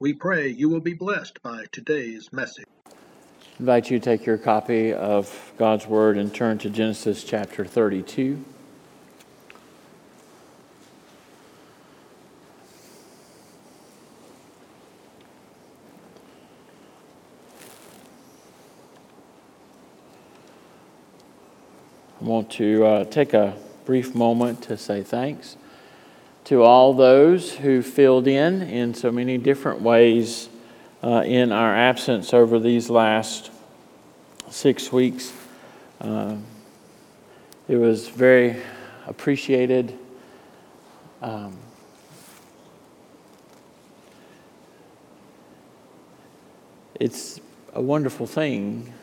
We pray you will be blessed by today's message. I invite you to take your copy of God's Word and turn to Genesis chapter 32. I want to uh, take a brief moment to say thanks to all those who filled in in so many different ways uh, in our absence over these last six weeks. Uh, it was very appreciated. Um, it's a wonderful thing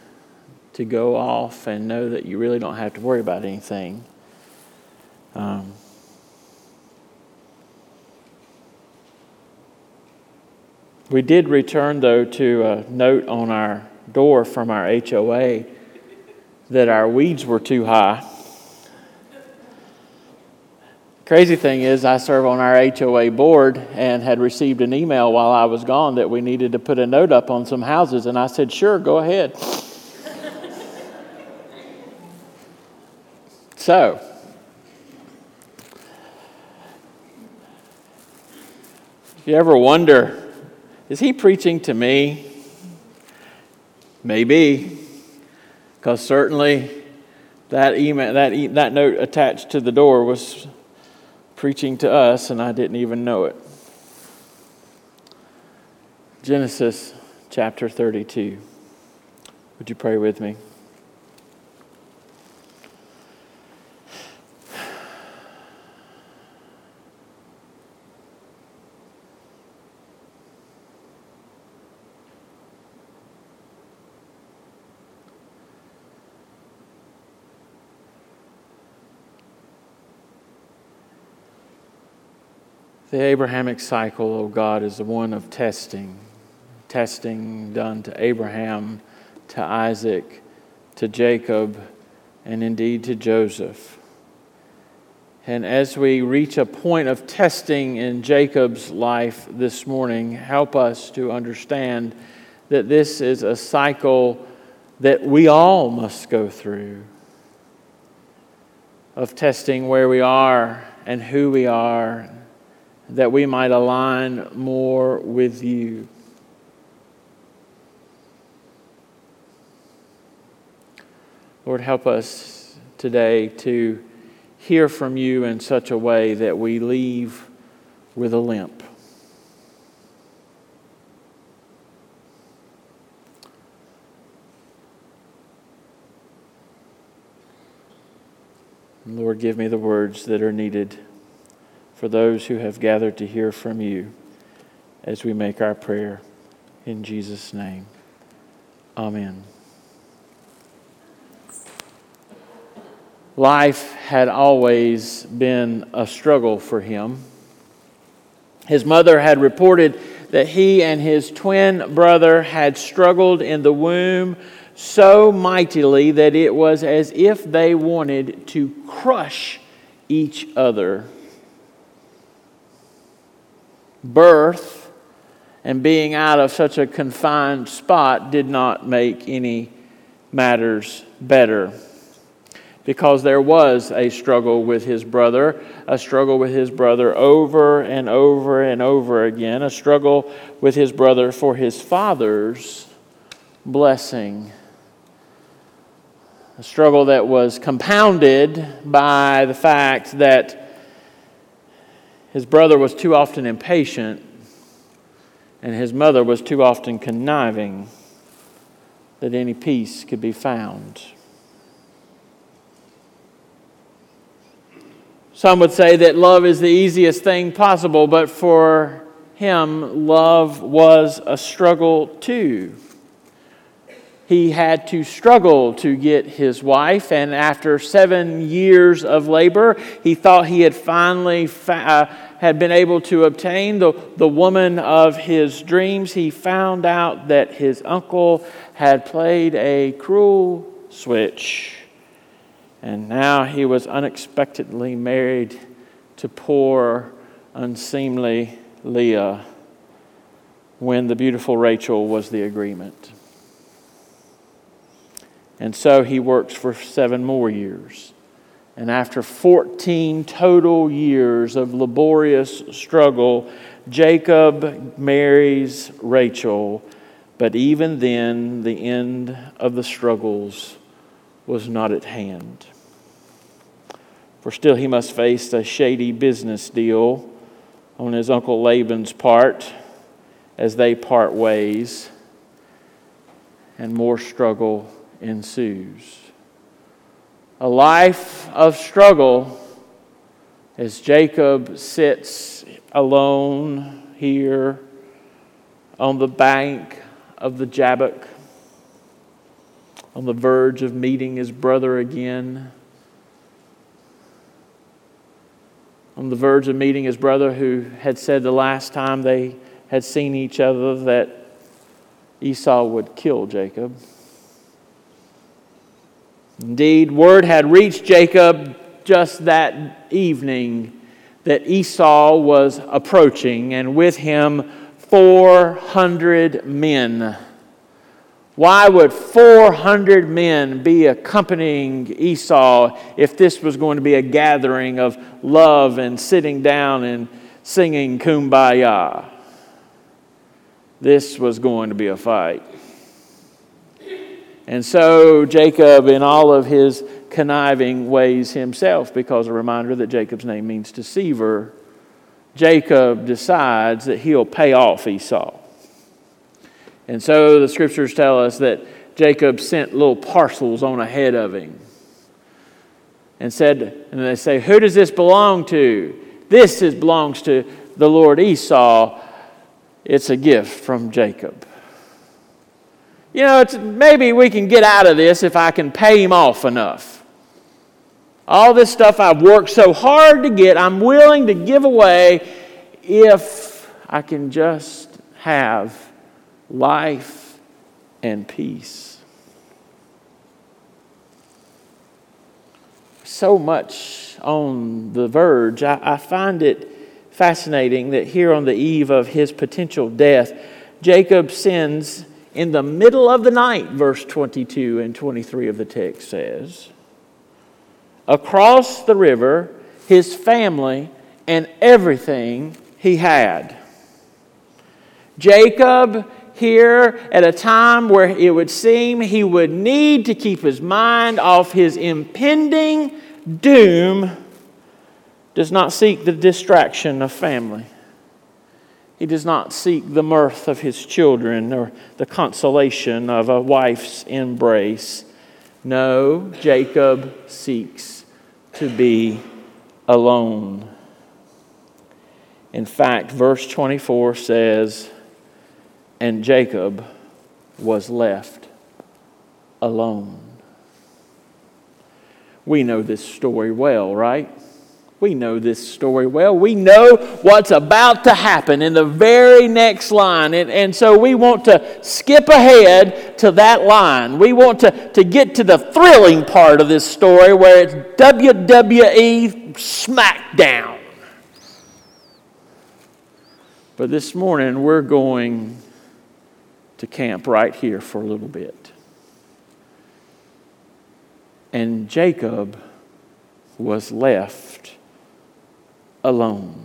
to go off and know that you really don't have to worry about anything. Um, we did return, though, to a note on our door from our HOA that our weeds were too high. Crazy thing is, I serve on our HOA board and had received an email while I was gone that we needed to put a note up on some houses, and I said, Sure, go ahead. so, you ever wonder, is he preaching to me? Maybe, because certainly that email, that, e- that note attached to the door was preaching to us, and I didn't even know it. Genesis chapter 32. Would you pray with me? The Abrahamic cycle, O oh God, is the one of testing. Testing done to Abraham, to Isaac, to Jacob, and indeed to Joseph. And as we reach a point of testing in Jacob's life this morning, help us to understand that this is a cycle that we all must go through of testing where we are and who we are that we might align more with you. Lord, help us today to hear from you in such a way that we leave with a limp. Lord, give me the words that are needed for those who have gathered to hear from you as we make our prayer. In Jesus' name, amen. Life had always been a struggle for him. His mother had reported that he and his twin brother had struggled in the womb so mightily that it was as if they wanted to crush each other birth and being out of such a confined spot did not make any matters better because there was a struggle with his brother, a struggle with his brother over and over and over again, a struggle with his brother for his father's blessing. A struggle that was compounded by the fact that his brother was too often impatient, and his mother was too often conniving that any peace could be found. Some would say that love is the easiest thing possible, but for him, love was a struggle too. he had to struggle to get his wife. And after seven years of labor, he thought he had finally fa- uh, had been able to obtain the, the woman of his dreams. He found out that his uncle had played a cruel switch. And now he was unexpectedly married to poor, unseemly Leah when the beautiful Rachel was the agreement. And so he works for seven more years. And after 14 total years of laborious struggle, Jacob marries Rachel. But even then, the end of the struggles was not at hand. For still, he must face a shady business deal on his uncle Laban's part as they part ways, and more struggle ensues. A life of struggle as Jacob sits alone here on the bank of the Jabbok, on the verge of meeting his brother again, on the verge of meeting his brother who had said the last time they had seen each other that Esau would kill Jacob. Indeed, word had reached Jacob just that evening that Esau was approaching, and with him 400 men. Why would 400 men be accompanying Esau if this was going to be a gathering of love and sitting down and singing kumbaya? This was going to be a fight. And so Jacob, in all of his conniving ways himself, because a reminder that Jacob's name means deceiver, Jacob decides that he'll pay off Esau. And so the scriptures tell us that Jacob sent little parcels on ahead of him and said, and they say, Who does this belong to? This is, belongs to the Lord Esau. It's a gift from Jacob you know, maybe we can get out of this if I can pay him off enough. All this stuff I've worked so hard to get, I'm willing to give away if I can just have life and peace. So much on the verge. I, I find it fascinating that here on the eve of his potential death, Jacob sends in the middle of the night, verse 22 and 23 of the text says, across the river, his family and everything he had. Jacob, here at a time where it would seem he would need to keep his mind off his impending doom, does not seek the distraction of family. He does not seek the mirth of his children or the consolation of a wife's embrace. No, Jacob seeks to be alone. In fact, verse 24 says, And Jacob was left alone. We know this story well, right? We know this story well. We know what's about to happen in the very next line. And, and so we want to skip ahead to that line. We want to, to get to the thrilling part of this story where it's WWE SmackDown. But this morning we're going to camp right here for a little bit. And Jacob was left alone.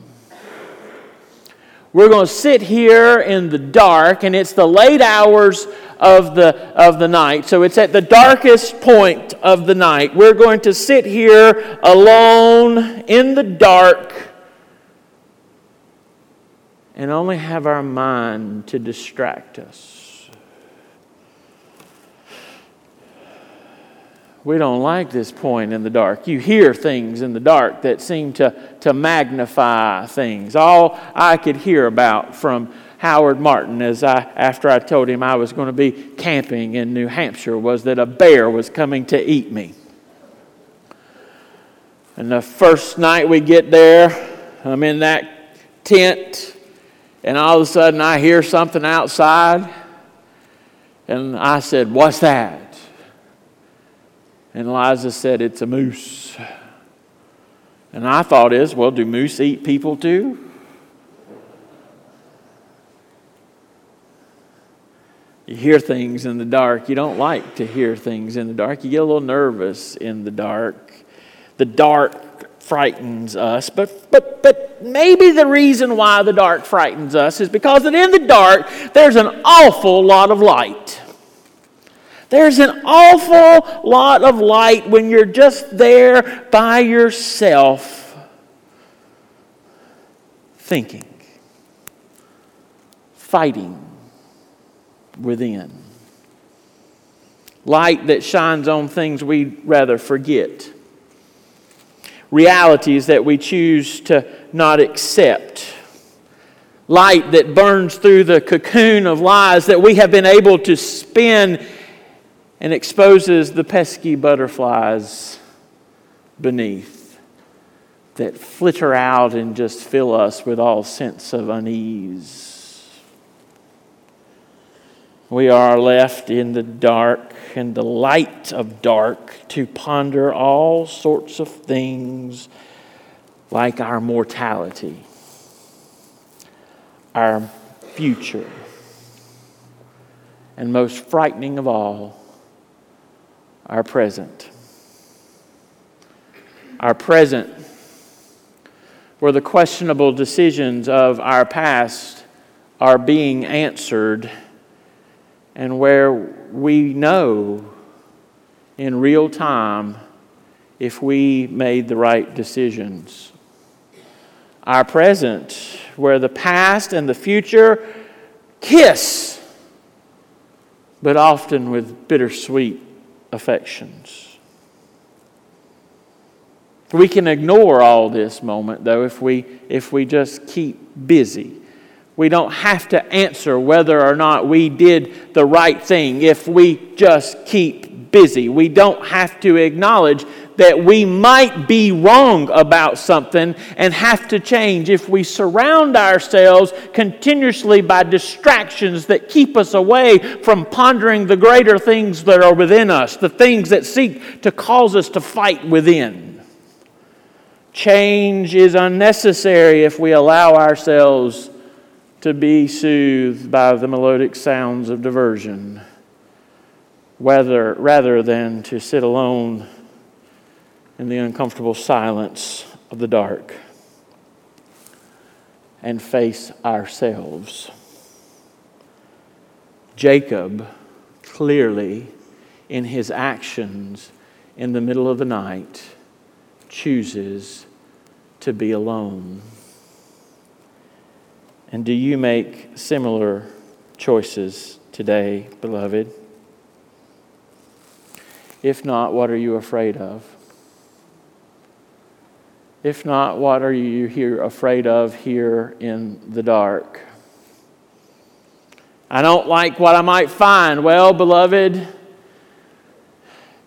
We're going to sit here in the dark, and it's the late hours of the, of the night. So it's at the darkest point of the night. We're going to sit here alone in the dark and only have our mind to distract us. We don't like this point in the dark. You hear things in the dark that seem to, to magnify things. All I could hear about from Howard Martin as I after I told him I was going to be camping in New Hampshire was that a bear was coming to eat me. And the first night we get there, I'm in that tent, and all of a sudden I hear something outside. And I said, What's that? And Eliza said, It's a moose. And I thought is, well, do moose eat people too? You hear things in the dark. You don't like to hear things in the dark. You get a little nervous in the dark. The dark frightens us, but, but, but maybe the reason why the dark frightens us is because that in the dark there's an awful lot of light. There's an awful lot of light when you're just there by yourself thinking, fighting within. Light that shines on things we'd rather forget. Realities that we choose to not accept light that burns through the cocoon of lies that we have been able to spin and exposes the pesky butterflies beneath that flitter out and just fill us with all sense of unease. We are left in the dark and the light of dark to ponder all sorts of things like our mortality, our future, and most frightening of all, our present. Our present, where the questionable decisions of our past are being answered, and where we know in real time if we made the right decisions. Our present, where the past and the future kiss, but often with bittersweet affections. We can ignore all this moment, though, if we, if we just keep busy. We don't have to answer whether or not we did the right thing if we just keep busy. We don't have to acknowledge that we might be wrong about something and have to change if we surround ourselves continuously by distractions that keep us away from pondering the greater things that are within us, the things that seek to cause us to fight within. Change is unnecessary if we allow ourselves to be soothed by the melodic sounds of diversion, rather, rather than to sit alone in the uncomfortable silence of the dark and face ourselves. Jacob clearly, in his actions in the middle of the night, chooses to be alone. And do you make similar choices today, beloved? If not, what are you afraid of? If not, what are you here afraid of here in the dark? I don't like what I might find. Well, beloved,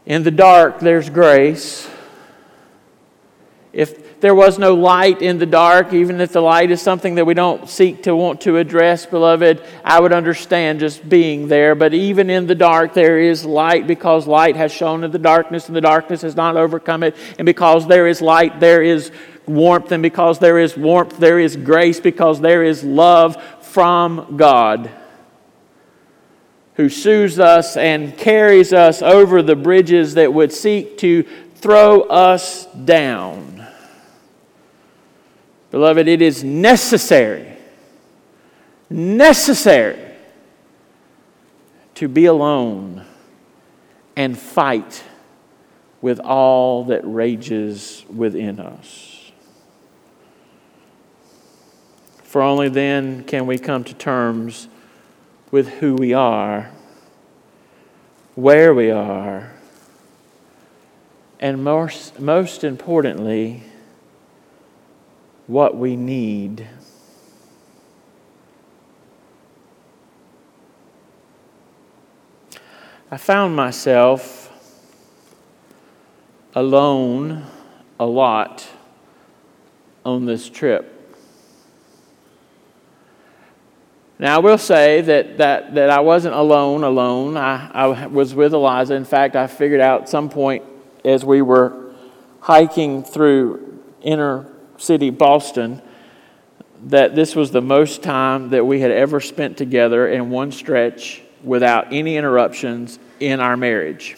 in the dark there's grace. If there was no light in the dark, even if the light is something that we don't seek to want to address, beloved, I would understand just being there. But even in the dark, there is light because light has shone in the darkness, and the darkness has not overcome it. And because there is light, there is warmth. And because there is warmth, there is grace, because there is love from God who soothes us and carries us over the bridges that would seek to throw us down. Beloved, it is necessary, necessary to be alone and fight with all that rages within us. For only then can we come to terms with who we are, where we are, and most, most importantly, what we need. I found myself alone a lot on this trip. Now, I will say that, that, that I wasn't alone, alone. I, I was with Eliza. In fact, I figured out some point as we were hiking through inner city Boston that this was the most time that we had ever spent together in one stretch without any interruptions in our marriage.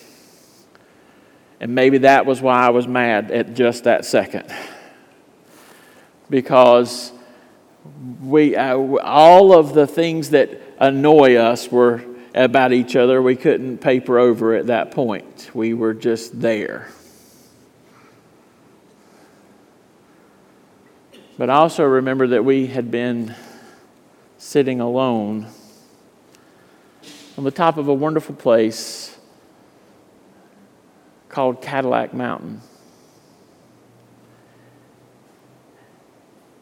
And maybe that was why I was mad at just that second. Because we, all of the things that annoy us were about each other, we couldn't paper over at that point. We were just there. But I also remember that we had been sitting alone on the top of a wonderful place called Cadillac Mountain.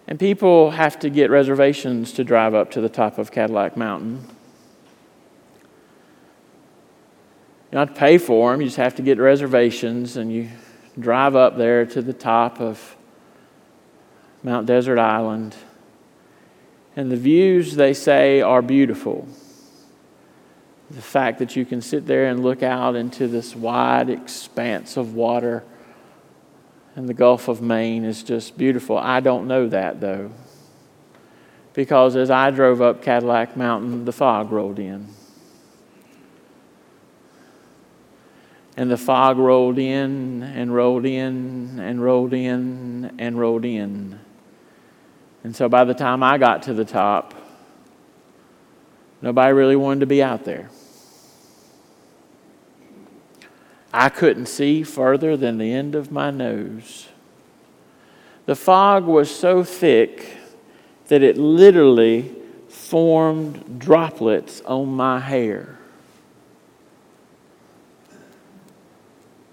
And people have to get reservations to drive up to the top of Cadillac Mountain. You don't have to pay for them, you just have to get reservations, and you drive up there to the top of Mount Desert Island. And the views, they say, are beautiful. The fact that you can sit there and look out into this wide expanse of water and the Gulf of Maine is just beautiful. I don't know that, though, because as I drove up Cadillac Mountain, the fog rolled in. And the fog rolled in and rolled in and rolled in and rolled in. And so by the time I got to the top, nobody really wanted to be out there. I couldn't see further than the end of my nose. The fog was so thick that it literally formed droplets on my hair.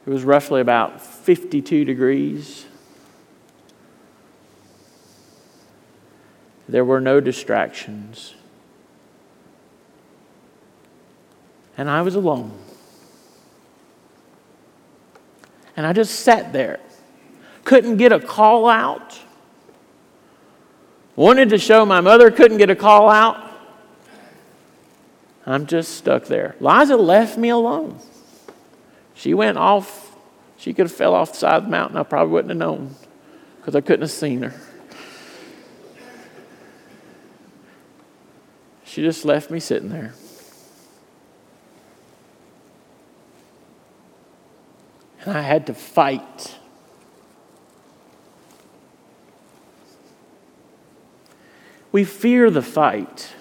It was roughly about 52 degrees. There were no distractions. And I was alone. And I just sat there. Couldn't get a call out. Wanted to show my mother, couldn't get a call out. I'm just stuck there. Liza left me alone. She went off. She could have fell off the side of the mountain. I probably wouldn't have known because I couldn't have seen her. She just left me sitting there. And I had to fight. We fear the fight,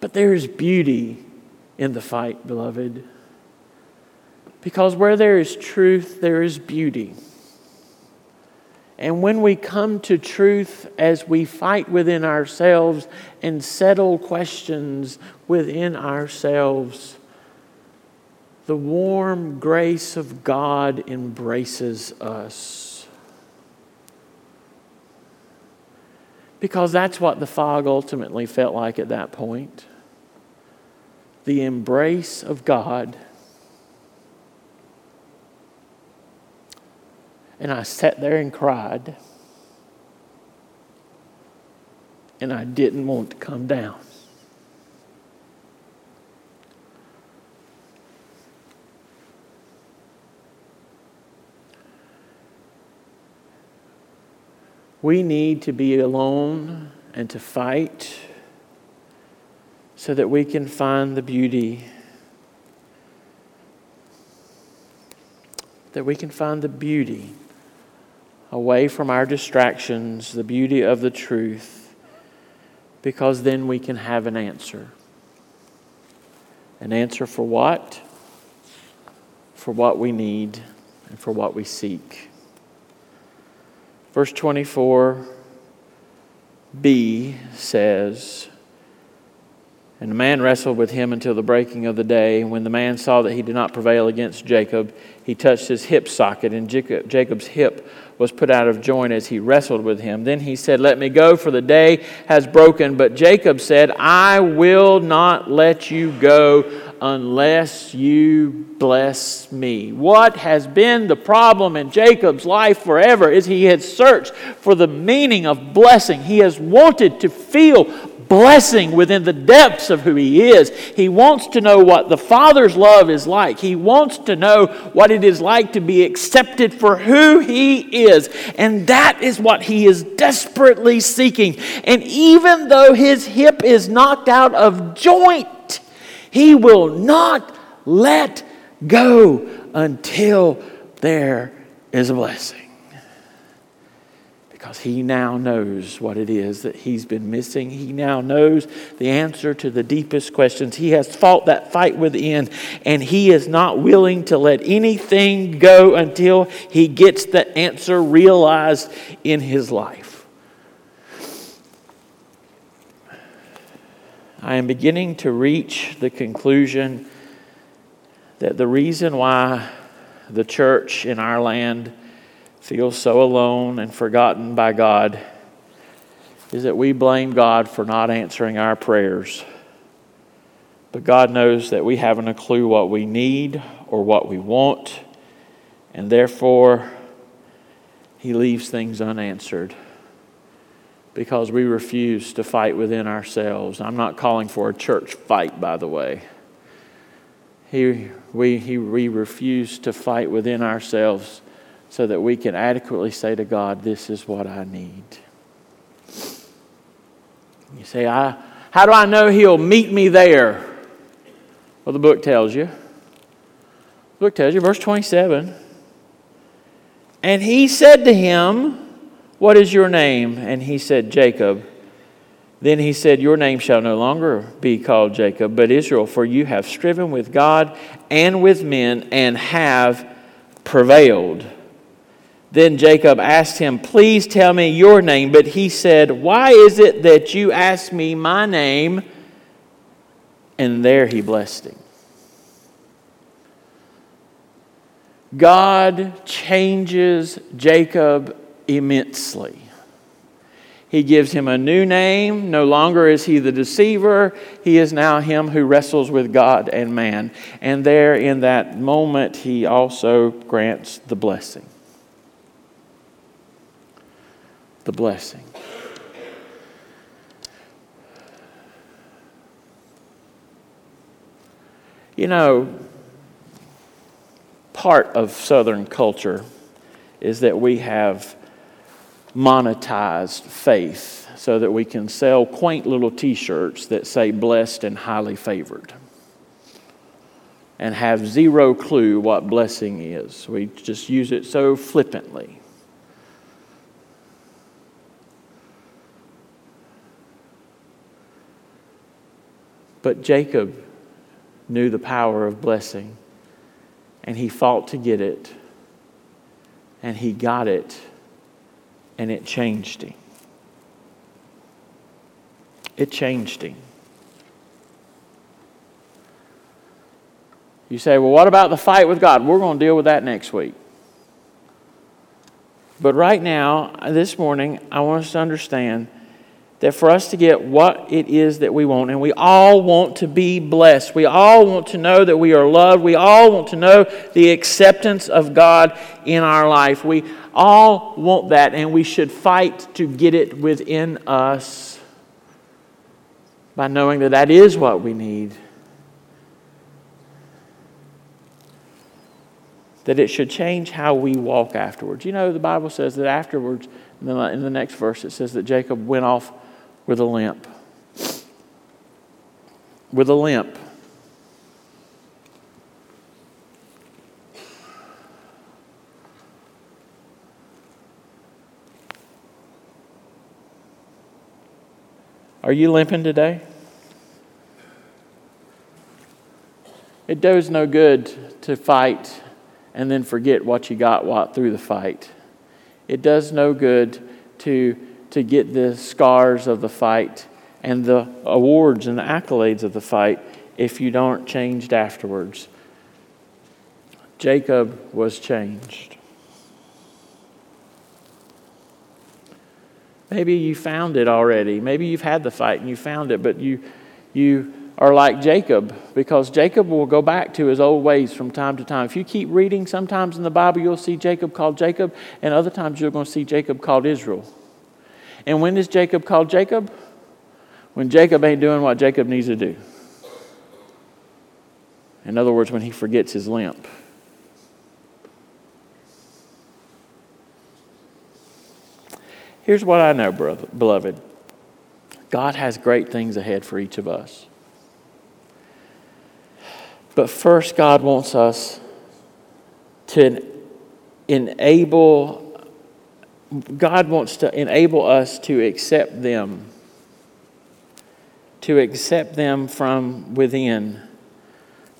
but there is beauty in the fight, beloved. Because where there is truth, there is beauty. And when we come to truth as we fight within ourselves and settle questions within ourselves, the warm grace of God embraces us. Because that's what the fog ultimately felt like at that point the embrace of God And I sat there and cried. And I didn't want to come down. We need to be alone and to fight so that we can find the beauty that we can find the beauty away from our distractions, the beauty of the truth, because then we can have an answer. An answer for what? For what we need and for what we seek. Verse 24b says, And the man wrestled with him until the breaking of the day. And when the man saw that he did not prevail against Jacob, he touched his hip socket, and Jacob's hip was put out of joint as he wrestled with him. Then he said, Let me go, for the day has broken. But Jacob said, I will not let you go unless you bless me. What has been the problem in Jacob's life forever is he had searched for the meaning of blessing. He has wanted to feel blessing within the depths of who he is. He wants to know what the Father's love is like. He wants to know what it is like to be accepted for who he is. And that is what he is desperately seeking. And even though his hip is knocked out of joint, he will not let go until there is a blessing because he now knows what it is that he's been missing. He now knows the answer to the deepest questions. He has fought that fight within, and he is not willing to let anything go until he gets the answer realized in his life. I am beginning to reach the conclusion that the reason why the church in our land feel so alone and forgotten by God is that we blame God for not answering our prayers. But God knows that we haven't a clue what we need or what we want, and therefore He leaves things unanswered because we refuse to fight within ourselves. I'm not calling for a church fight, by the way. He, we, he, we refuse to fight within ourselves so that we can adequately say to God, This is what I need. You say, I, How do I know He'll meet me there? Well, the book tells you. The book tells you, verse 27. And he said to him, What is your name? And he said, Jacob. Then he said, Your name shall no longer be called Jacob, but Israel, for you have striven with God and with men and have prevailed. Then Jacob asked him, Please tell me your name. But he said, Why is it that you ask me my name? And there he blessed him. God changes Jacob immensely. He gives him a new name. No longer is he the deceiver. He is now him who wrestles with God and man. And there in that moment, he also grants the blessing. The blessing. You know, part of Southern culture is that we have monetized faith so that we can sell quaint little t shirts that say blessed and highly favored and have zero clue what blessing is. We just use it so flippantly. But Jacob knew the power of blessing, and he fought to get it, and he got it, and it changed him. It changed him. You say, well, what about the fight with God? We're going to deal with that next week. But right now, this morning, I want us to understand that for us to get what it is that we want, and we all want to be blessed. We all want to know that we are loved. We all want to know the acceptance of God in our life. We all want that, and we should fight to get it within us by knowing that that is what we need. That it should change how we walk afterwards. You know, the Bible says that afterwards, in the next verse, it says that Jacob went off with a limp. With a limp. Are you limping today? It does no good to fight and then forget what you got through the fight. It does no good to to get the scars of the fight and the awards and the accolades of the fight if you don't changed afterwards. Jacob was changed. Maybe you found it already. Maybe you've had the fight and you found it, but you, you are like Jacob because Jacob will go back to his old ways from time to time. If you keep reading, sometimes in the Bible you'll see Jacob called Jacob, and other times you're going to see Jacob called Israel. And when is Jacob called Jacob? When Jacob ain't doing what Jacob needs to do. In other words, when he forgets his limp. Here's what I know, brother, beloved God has great things ahead for each of us. But first, God wants us to enable, God wants to enable us to accept them, to accept them from within,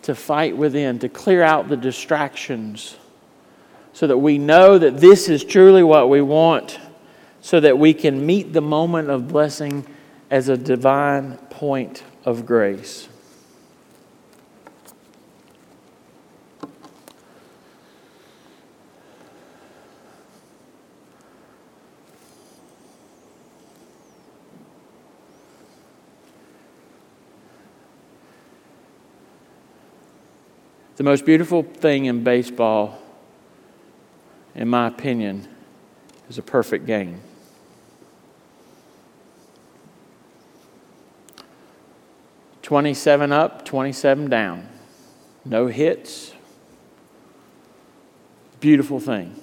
to fight within, to clear out the distractions so that we know that this is truly what we want so that we can meet the moment of blessing as a divine point of grace. The most beautiful thing in baseball, in my opinion, is a perfect game. 27 up, 27 down. No hits. Beautiful thing.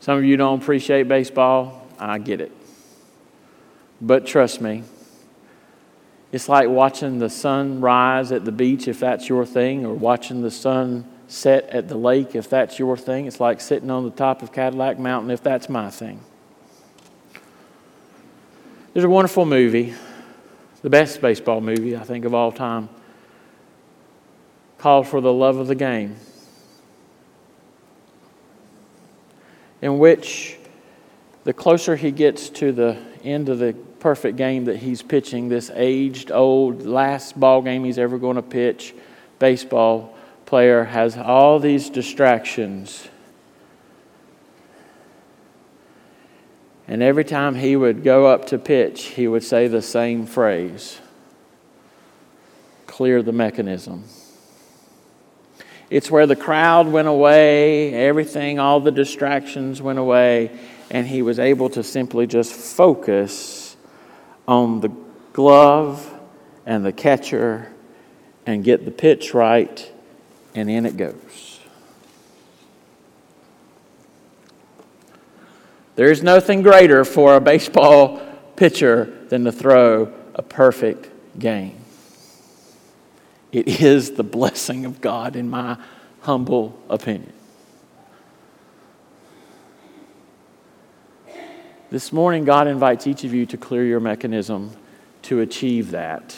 Some of you don't appreciate baseball. I get it. But trust me, it's like watching the sun rise at the beach if that's your thing, or watching the sun set at the lake if that's your thing. It's like sitting on the top of Cadillac Mountain if that's my thing. There's a wonderful movie, the best baseball movie, I think, of all time, called For the Love of the Game, in which the closer he gets to the end of the perfect game that he's pitching, this aged, old, last ball game he's ever going to pitch, baseball player has all these distractions And every time he would go up to pitch, he would say the same phrase clear the mechanism. It's where the crowd went away, everything, all the distractions went away, and he was able to simply just focus on the glove and the catcher and get the pitch right, and in it goes. There is nothing greater for a baseball pitcher than to throw a perfect game. It is the blessing of God, in my humble opinion. This morning, God invites each of you to clear your mechanism to achieve that,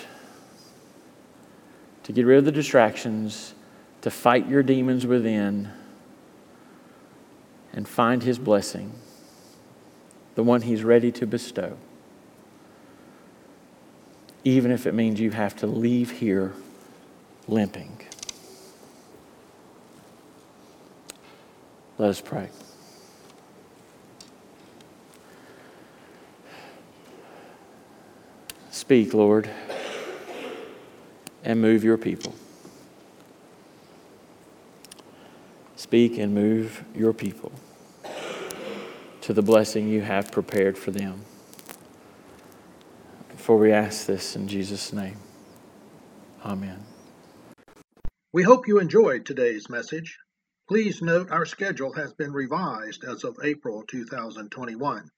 to get rid of the distractions, to fight your demons within, and find His blessing the one He's ready to bestow. Even if it means you have to leave here limping. Let us pray. Speak, Lord, and move your people. Speak and move your people to the blessing you have prepared for them. For we ask this in Jesus' name. Amen. We hope you enjoyed today's message. Please note our schedule has been revised as of April 2021.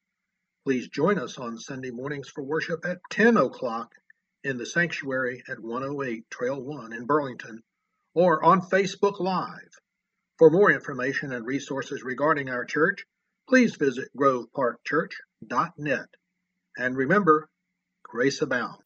Please join us on Sunday mornings for worship at 10 o'clock in the sanctuary at 108 Trail 1 in Burlington or on Facebook Live. For more information and resources regarding our church, please visit groveparkchurch.net. And remember, grace abound.